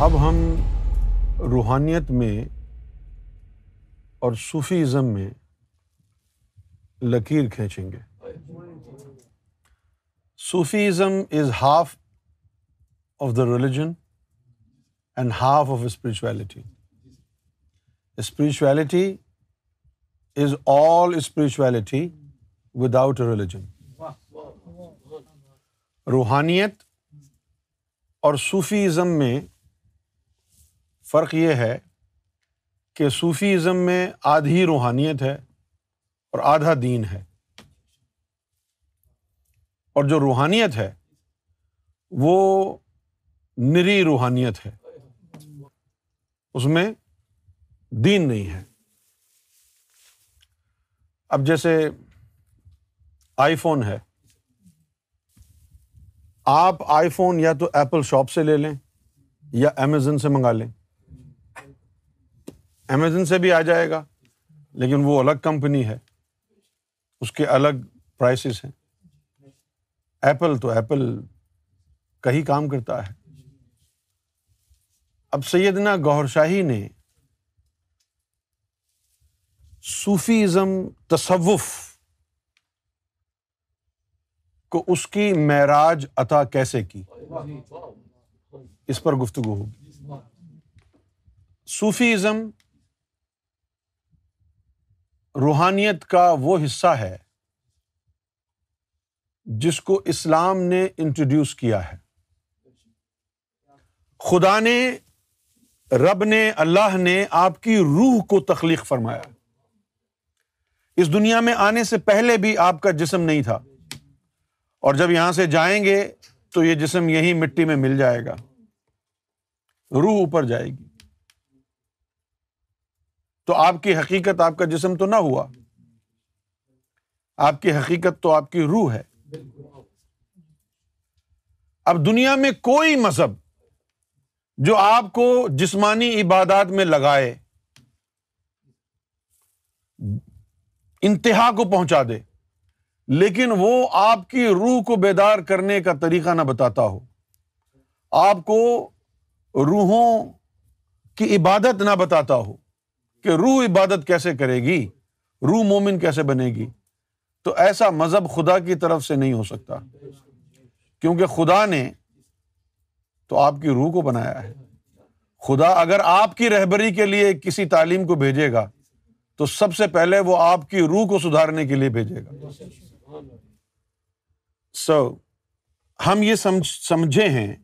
اب ہم روحانیت میں اور صوفیزم میں لکیر کھینچیں گے۔ Sufism is half of the religion and half of spirituality spirituality is all spirituality without a religion روحانیت اور صوفیزم میں فرق یہ ہے کہ صوفیزم میں آدھی روحانیت ہے اور آدھا دین ہے۔ اور جو روحانیت ہے، وہ نری روحانیت ہے۔ اس میں دین نہیں ہے۔ اب جیسے آئی فون ہے۔ آپ آئی فون یا تو ایپل شاپ سے لے لیں یا امیزون سے منگا لیں۔ امیزون سے بھی آ جائے گا، لیکن وہ الگ کمپنی ہے۔ اس کے الگ پرائسز ہیں۔ ایپل تو ایپل کا ہی کام کرتا ہے۔ اب سیدنا گور شاہی نے صوفیزم تصوف کو اس کی معراج عطا کیسے کی؟ اس پر گفتگو ہوگی۔ صوفیزم روحانیت کا وہ حصہ ہے جس کو اسلام نے انٹروڈیوس کیا ہے۔ خدا نے، رب نے، اللہ نے آپ کی روح کو تخلیق فرمایا۔ اس دنیا میں آنے سے پہلے بھی آپ کا جسم نہیں تھا۔ اور جب یہاں سے جائیں گے تو یہ جسم یہی مٹی میں مل جائے گا۔ روح اوپر جائے گی۔ تو آپ کی حقیقت آپ کا جسم تو نہ ہوا۔ آپ کی حقیقت تو آپ کی روح ہے۔ اب دنیا میں کوئی مذہب جو آپ کو جسمانی عبادات میں لگائے، انتہا کو پہنچا دے، لیکن وہ آپ کی روح کو بیدار کرنے کا طریقہ نہ بتاتا ہو۔ آپ کو روحوں کی عبادت نہ بتاتا ہو۔ کہ روح عبادت کیسے کرے گی؟ روح مومن کیسے بنے گی؟ تو ایسا مذہب خدا کی طرف سے نہیں ہو سکتا۔ کیونکہ خدا نے تو آپ کی روح کو بنایا ہے۔ خدا اگر آپ کی رہبری کے لیے کسی تعلیم کو بھیجے گا، تو سب سے پہلے وہ آپ کی روح کو سدھارنے کے لیے بھیجے گا۔ سو ہم یہ سمجھے ہیں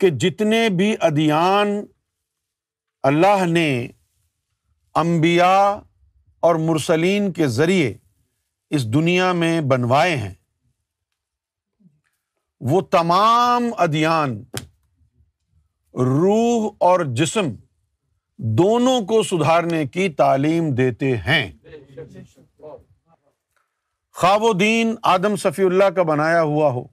کہ جتنے بھی ادیان اللہ نے امبیا اور مرسلین کے ذریعے اس دنیا میں بنوائے ہیں۔ وہ تمام ادیان، روح اور جسم دونوں کو سدھارنے کی تعلیم دیتے ہیں۔ خواب و دین آدم صفی اللہ کا بنایا ہوا ہو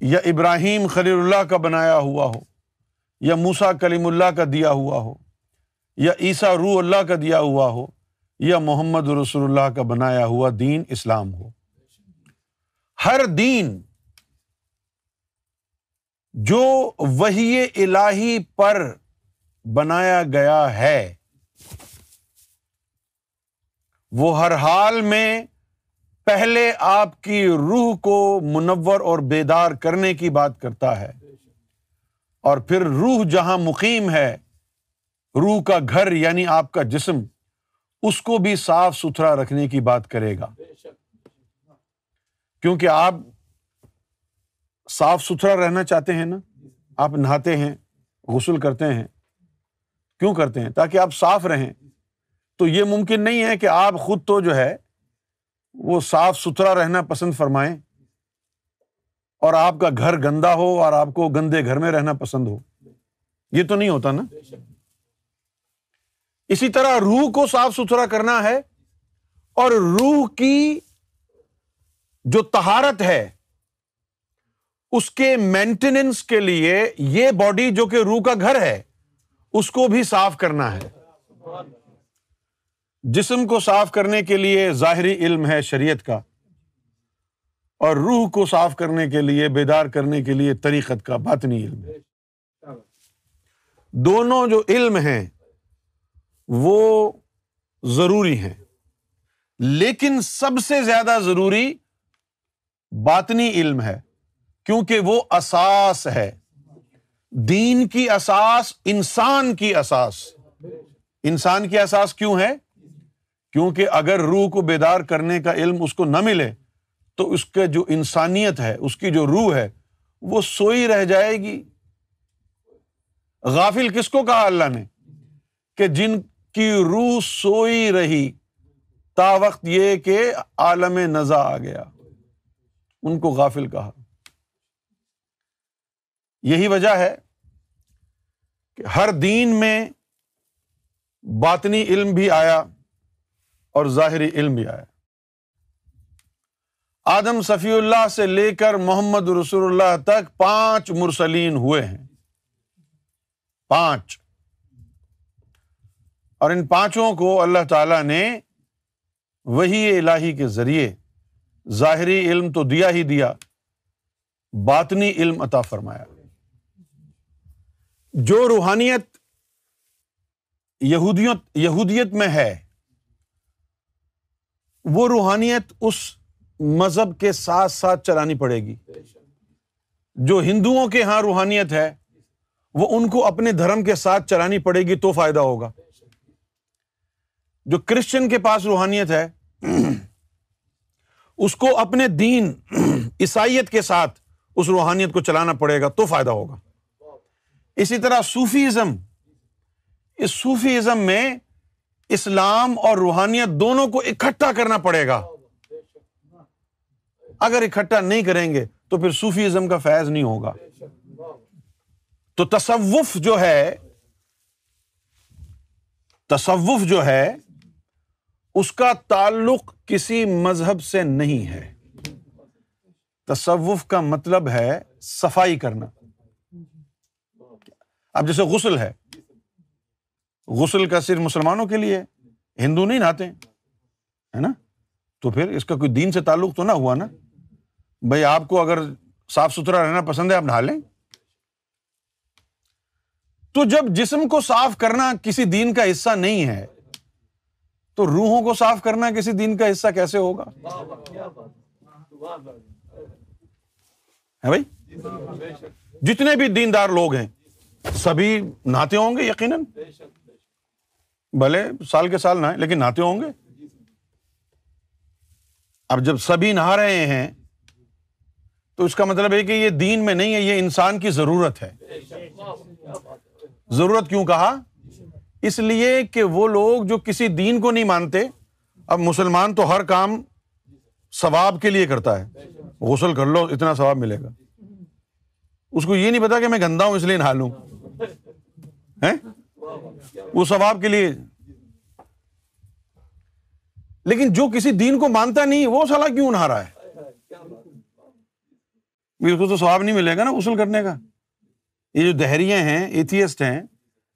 یا ابراہیم خلیل اللہ کا بنایا ہوا ہو یا موسا کلیم اللہ کا دیا ہوا ہو۔ یا عیسیٰ روح اللہ کا دیا ہوا ہو، یا محمد رسول اللہ کا بنایا ہوا دین اسلام ہو۔ ہر دین جو وہی الہی پر بنایا گیا ہے، وہ ہر حال میں پہلے آپ کی روح کو منور اور بیدار کرنے کی بات کرتا ہے۔ اور پھر روح جہاں مقیم ہے روح کا گھر یعنی آپ کا جسم، اس کو بھی صاف ستھرا رکھنے کی بات کرے گا۔ کیونکہ آپ صاف ستھرا رہنا چاہتے ہیں نا، آپ نہاتے ہیں، غسل کرتے ہیں۔ کیوں کرتے ہیں؟ تاکہ آپ صاف رہیں۔ تو یہ ممکن نہیں ہے کہ آپ خود تو جو ہے، وہ صاف ستھرا رہنا پسند فرمائیں اور آپ کا گھر گندا ہو اور آپ کو گندے گھر میں رہنا پسند ہو۔ یہ تو نہیں ہوتا نا؟ اسی طرح روح کو صاف ستھرا کرنا ہے اور روح کی جو تہارت ہے، اس کے مینٹیننس کے لیے یہ باڈی جو کہ روح کا گھر ہے، اس کو بھی صاف کرنا ہے۔ جسم کو صاف کرنے کے لیے ظاہری علم ہے شریعت کا۔ اور روح کو صاف کرنے کے لیے، بیدار کرنے کے لیے طریقت کا باطنی علم ہے۔ دونوں جو علم ہیں وہ ضروری ہیں۔ لیکن سب سے زیادہ ضروری باطنی علم ہے، کیونکہ وہ اساس ہے۔ دین کی اساس، انسان کی اساس۔ انسان کی اساس کیوں ہے؟ کیونکہ اگر روح کو بیدار کرنے کا علم اس کو نہ ملے، تو اس کے جو انسانیت ہے، اس کی جو روح ہے، وہ سوئی رہ جائے گی۔ غافل کس کو کہا اللہ نے؟ کہ جن کی روح سوئی رہی۔ تا وقت یہ کہ عالم نزا آ گیا۔ ان کو غافل کہا۔ یہی وجہ ہے کہ ہر دین میں باطنی علم بھی آیا اور ظاہری علم بھی آیا۔ آدم صفی اللہ سے لے کر محمد رسول اللہ تک پانچ مرسلین ہوئے ہیں۔ پانچ۔ اور ان پانچوں کو اللہ تعالی نے وہی الہی کے ذریعے ظاہری علم تو دیا ہی دیا، باطنی علم عطا فرمایا۔ جو روحانیت یہودیت یہودیت میں ہے، وہ روحانیت اس مذہب کے ساتھ ساتھ چلانی پڑے گی۔ جو ہندوؤں کے یہاں روحانیت ہے، وہ ان کو اپنے دھرم کے ساتھ چلانی پڑے گی تو فائدہ ہوگا۔ جو کرسچن کے پاس روحانیت ہے، اس کو اپنے دین، عیسائیت کے ساتھ اس روحانیت کو چلانا پڑے گا تو فائدہ ہوگا۔ اسی طرح صوفیزم، اس صوفیزم میں اسلام اور روحانیت دونوں کو اکٹھا کرنا پڑے گا۔ اگر اکٹھا نہیں کریں گے تو پھر صوفیزم کا فیض نہیں ہوگا۔ تو تصوف جو ہے، تصوف جو ہے اس کا تعلق کسی مذہب سے نہیں ہے۔ تصوف کا مطلب ہے صفائی کرنا۔ اب جیسے غسل ہے، غسل کا صرف مسلمانوں کے لیے، ہندو نہیں نہاتے، ہے نا؟ تو پھر اس کا کوئی دین سے تعلق تو نہ ہوا نا؟ بھائی آپ کو اگر صاف ستھرا رہنا پسند ہے، آپ نہا لیں۔ تو جب جسم کو صاف کرنا کسی دین کا حصہ نہیں ہے تو روحوں کو صاف کرنا کسی دین کا حصہ کیسے ہوگا؟ ہے بھائی؟ جتنے بھی دیندار لوگ ہیں، سبھی نہاتے ہوں گے یقیناً؟ بھلے سال کے سال نہ لیکن نہاتے ہوں گے؟ اب جب سبھی نہا رہے ہیں، تو اس کا مطلب ہے کہ یہ دین میں نہیں ہے، یہ انسان کی ضرورت ہے۔ ضرورت کیوں کہا؟ اس لیے کہ وہ لوگ جو کسی دین کو نہیں مانتے، اب مسلمان تو ہر کام ثواب کے لیے کرتا ہے۔ غسل کر لو، اتنا ثواب ملے گا۔ اس کو یہ نہیں پتا کہ میں گندا ہوں، اس لیے نہا لوں۔ وہ ثواب کے لیے۔ لیکن جو کسی دین کو مانتا نہیں، وہ سلا کیوں نہا رہا ہے؟ اس کو تو ثواب نہیں ملے گا نا غسل کرنے کا۔ یہ جو دہریے ہیں، ایتھیسٹ ہیں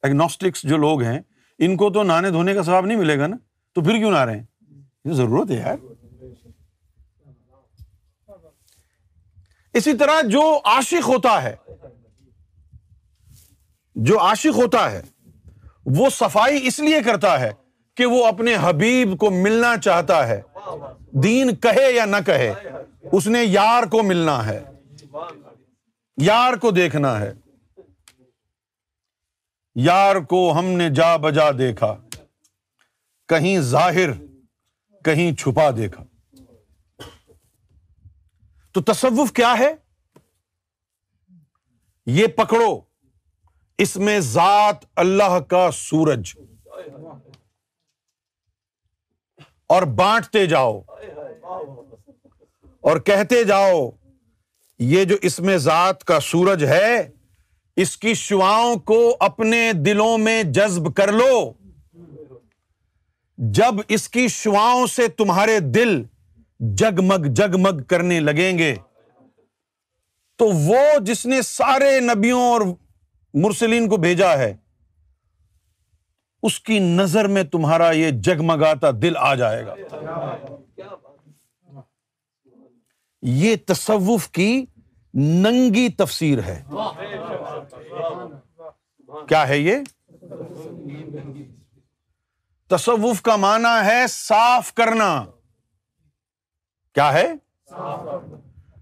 ایگنوسٹکس جو لوگ ہیں، ان کو تو نہانے دھونے کا ثواب نہیں ملے گا نا؟ تو پھر کیوں نہ رہے؟ ہیں ضرورت ہے یار۔ اسی طرح جو عاشق ہوتا ہے، جو عاشق ہوتا ہے، وہ صفائی اس لیے کرتا ہے کہ وہ اپنے حبیب کو ملنا چاہتا ہے۔ دین کہے یا نہ کہے، اس نے یار کو ملنا ہے، یار کو دیکھنا ہے۔ یار کو ہم نے جا بجا دیکھا، کہیں ظاہر، کہیں چھپا دیکھا۔ تو تصوف کیا ہے؟ یہ پکڑو، اس میں ذات اللہ کا سورج۔ اور بانٹتے جاؤ۔ اور کہتے جاؤ، یہ جو اس میں ذات کا سورج ہے اس کی شعاؤں کو اپنے دلوں میں جذب کر لو۔ جب اس کی شعاؤں سے تمہارے دل جگمگ جگمگ کرنے لگیں گے، تو وہ جس نے سارے نبیوں اور مرسلین کو بھیجا ہے، اس کی نظر میں تمہارا یہ جگمگاتا دل آ جائے گا۔ یہ تصوف کی ننگی تفسیر ہے۔ کیا ہے یہ؟ تصوف کا معنی ہے صاف کرنا۔ کیا ہے؟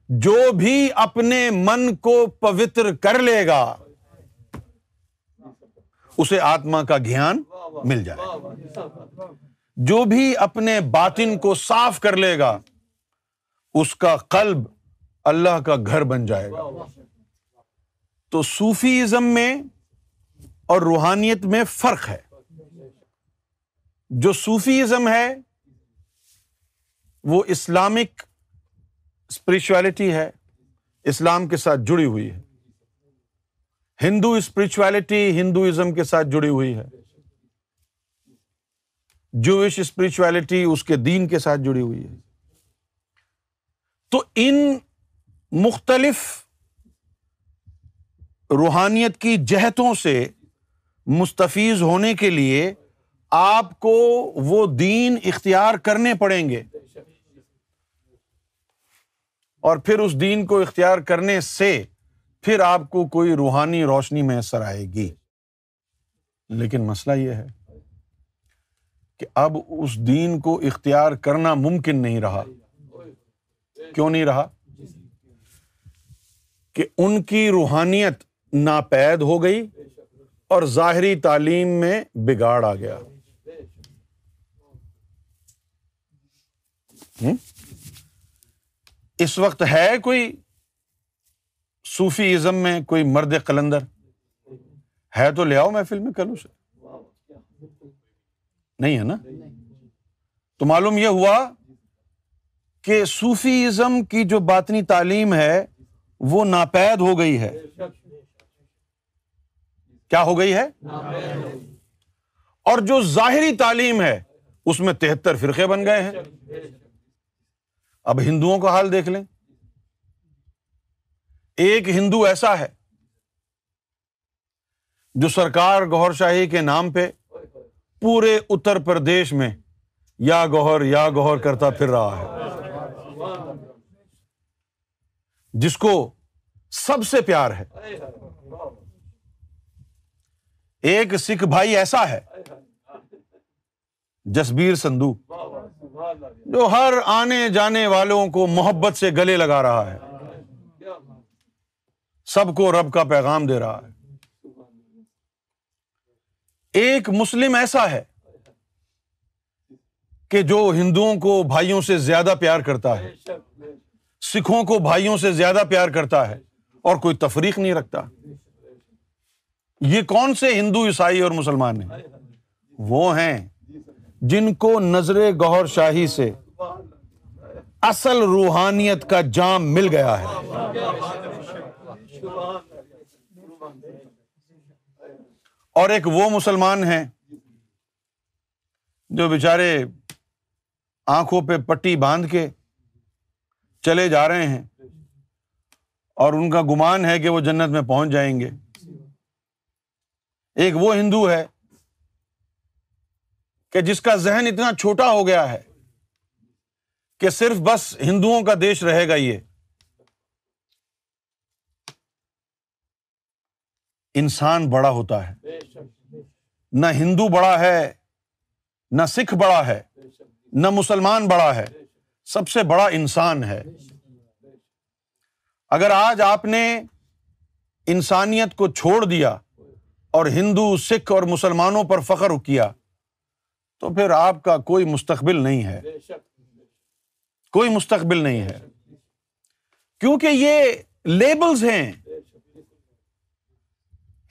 جو بھی اپنے من کو پوتر کر لے گا، اسے آتما کا گیان مل جائے۔ جو بھی اپنے باطن کو صاف کر لے گا، اس کا قلب اللہ کا گھر بن جائے گا۔ تو صوفیزم میں اور روحانیت میں فرق ہے۔ جو صوفیزم ہے، وہ اسلامک اسپرچویلٹی ہے، اسلام کے ساتھ جڑی ہوئی ہے۔ ہندو اسپرچویلٹی ہندوازم کے ساتھ جڑی ہوئی ہے۔ جوش اسپرچویلٹی اس کے دین کے ساتھ جڑی ہوئی ہے۔ تو ان مختلف روحانیت کی جہتوں سے مستفیض ہونے کے لیے آپ کو وہ دین اختیار کرنے پڑیں گے۔ اور پھر اس دین کو اختیار کرنے سے پھر آپ کو کوئی روحانی روشنی میسر آئے گی۔ لیکن مسئلہ یہ ہے کہ اب اس دین کو اختیار کرنا ممکن نہیں رہا۔ کیوں نہیں رہا؟ کہ ان کی روحانیت ناپید ہو گئی اور ظاہری تعلیم میں بگاڑ آ گیا۔ اس وقت ہے کوئی صوفی ازم میں کوئی مرد قلندر؟ ہے تو لے آؤ محفل میں کل اسے۔ نہیں ہے نا؟ تو معلوم یہ ہوا کہ صوفی ازم کی جو باطنی تعلیم ہے وہ ناپید ہو گئی ہے۔ کیا ہو گئی ہے؟ اور جو ظاہری تعلیم ہے، اس میں تہتر فرقے بن گئے ہیں۔ اب ہندوؤں کا حال دیکھ لیں۔ ایک ہندو ایسا ہے، جو سرکار گور شاہی کے نام پہ پورے اتر پردیش میں یا گوہر یا گوہر کرتا پھر رہا ہے۔ جس کو سب سے پیار ہے۔ ایک سکھ بھائی ایسا ہے۔ جسبیر سندھو۔ جو ہر آنے جانے والوں کو محبت سے گلے لگا رہا ہے۔ سب کو رب کا پیغام دے رہا ہے۔ ایک مسلم ایسا ہے کہ جو ہندوؤں کو بھائیوں سے زیادہ پیار کرتا ہے۔ سکھوں کو بھائیوں سے زیادہ پیار کرتا ہے اور کوئی تفریق نہیں رکھتا۔ یہ کون سے ہندو، عیسائی اور مسلمان ہیں؟ وہ ہیں جن کو نظر گور شاہی سے اصل روحانیت کا جام مل گیا ہے۔ اور ایک وہ مسلمان ہیں جو بیچارے آنکھوں پہ پٹی باندھ کے چلے جا رہے ہیں اور ان کا گمان ہے کہ وہ جنت میں پہنچ جائیں گے۔ ایک وہ ہندو ہے کہ جس کا ذہن اتنا چھوٹا ہو گیا ہے کہ صرف بس ہندوؤں کا دیش رہے گا یہ۔ انسان بڑا ہوتا ہے۔ نہ ہندو بڑا ہے، نہ سکھ بڑا ہے، نہ مسلمان بڑا ہے۔ سب سے بڑا انسان ہے۔ اگر آج آپ نے انسانیت کو چھوڑ دیا اور ہندو، سکھ اور مسلمانوں پر فخر کیا، تو پھر آپ کا کوئی مستقبل نہیں ہے۔ کوئی مستقبل نہیں ہے۔ کیونکہ یہ لیبلز ہیں۔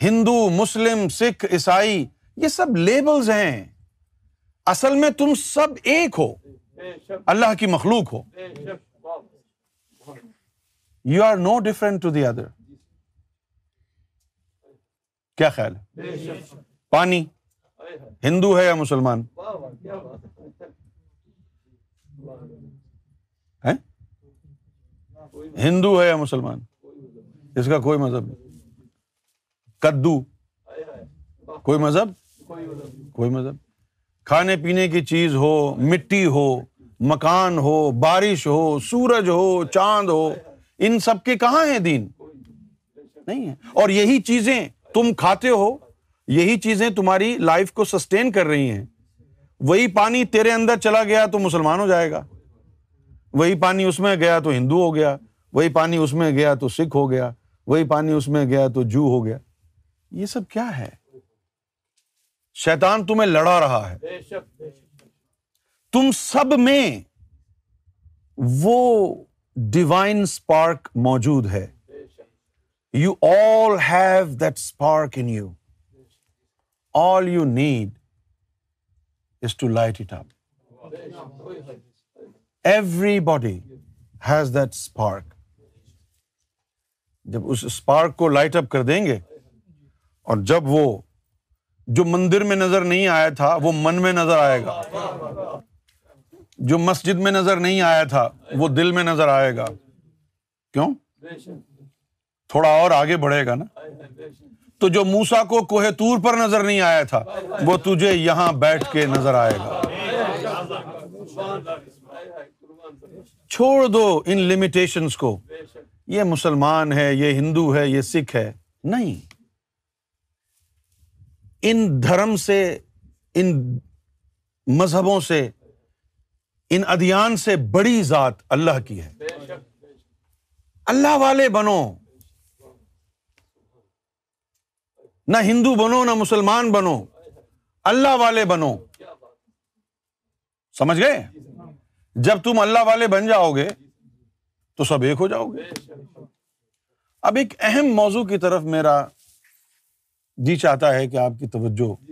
ہندو، مسلم، سکھ، عیسائی، یہ سب لیبلز ہیں۔ اصل میں تم سب ایک ہو۔ اللہ کی مخلوق ہو۔ You are no different to the other کیا خیال ہے؟ پانی۔ ہندو ہے یا مسلمان؟ ہندو ہے یا مسلمان؟ اس کا کوئی مذہب نہیں۔ کدو۔ کوئی مذہب؟ کوئی مذہب۔ کھانے پینے کی چیز ہو، مٹی ہو۔ مکان ہو، بارش ہو، سورج ہو، چاند ہو، ان سب کے کہاں ہیں دین؟ نہیں ہے اور یہی چیزیں تم کھاتے ہو، یہی چیزیں تمہاری لائف کو سسٹین کر رہی ہیں۔ وہی پانی تیرے اندر چلا گیا تو مسلمان ہو جائے گا۔ وہی پانی اس میں گیا تو ہندو ہو گیا۔ وہی پانی اس میں گیا تو سکھ ہو گیا۔ وہی پانی اس میں گیا تو جو ہو گیا۔ یہ سب کیا ہے؟ شیطان تمہیں لڑا رہا ہے۔ تم سب میں وہ ڈیوائن اسپارک موجود ہے۔ You all have that spark in you all you need is to light it up everybody has that spark جب اس اسپارک کو لائٹ اپ کر دیں گے، اور جب وہ جو مندر میں نظر نہیں آیا تھا، وہ من میں نظر آئے گا۔ جو مسجد میں نظر نہیں آیا تھا، وہ دل میں نظر آئے گا۔ کیوں؟ تھوڑا اور آگے بڑھے گا نا۔ تو جو موسا کو کوہ تور پر نظر نہیں آیا تھا، وہ تجھے یہاں بیٹھ کے نظر آئے گا۔ چھوڑ دو ان لمیٹیشنس کو۔ یہ مسلمان ہے، یہ ہندو ہے، یہ سکھ ہے۔ نہیں۔ ان دھرم سے، ان مذہبوں سے ان ادیان سے بڑی ذات اللہ کی ہے۔ اللہ والے بنو۔ نہ ہندو بنو، نہ مسلمان بنو۔ اللہ والے بنو۔ سمجھ گئے؟ جب تم اللہ والے بن جاؤ گے تو سب ایک ہو جاؤ گے اب ایک اہم موضوع کی طرف میرا جی چاہتا ہے کہ آپ کی توجہ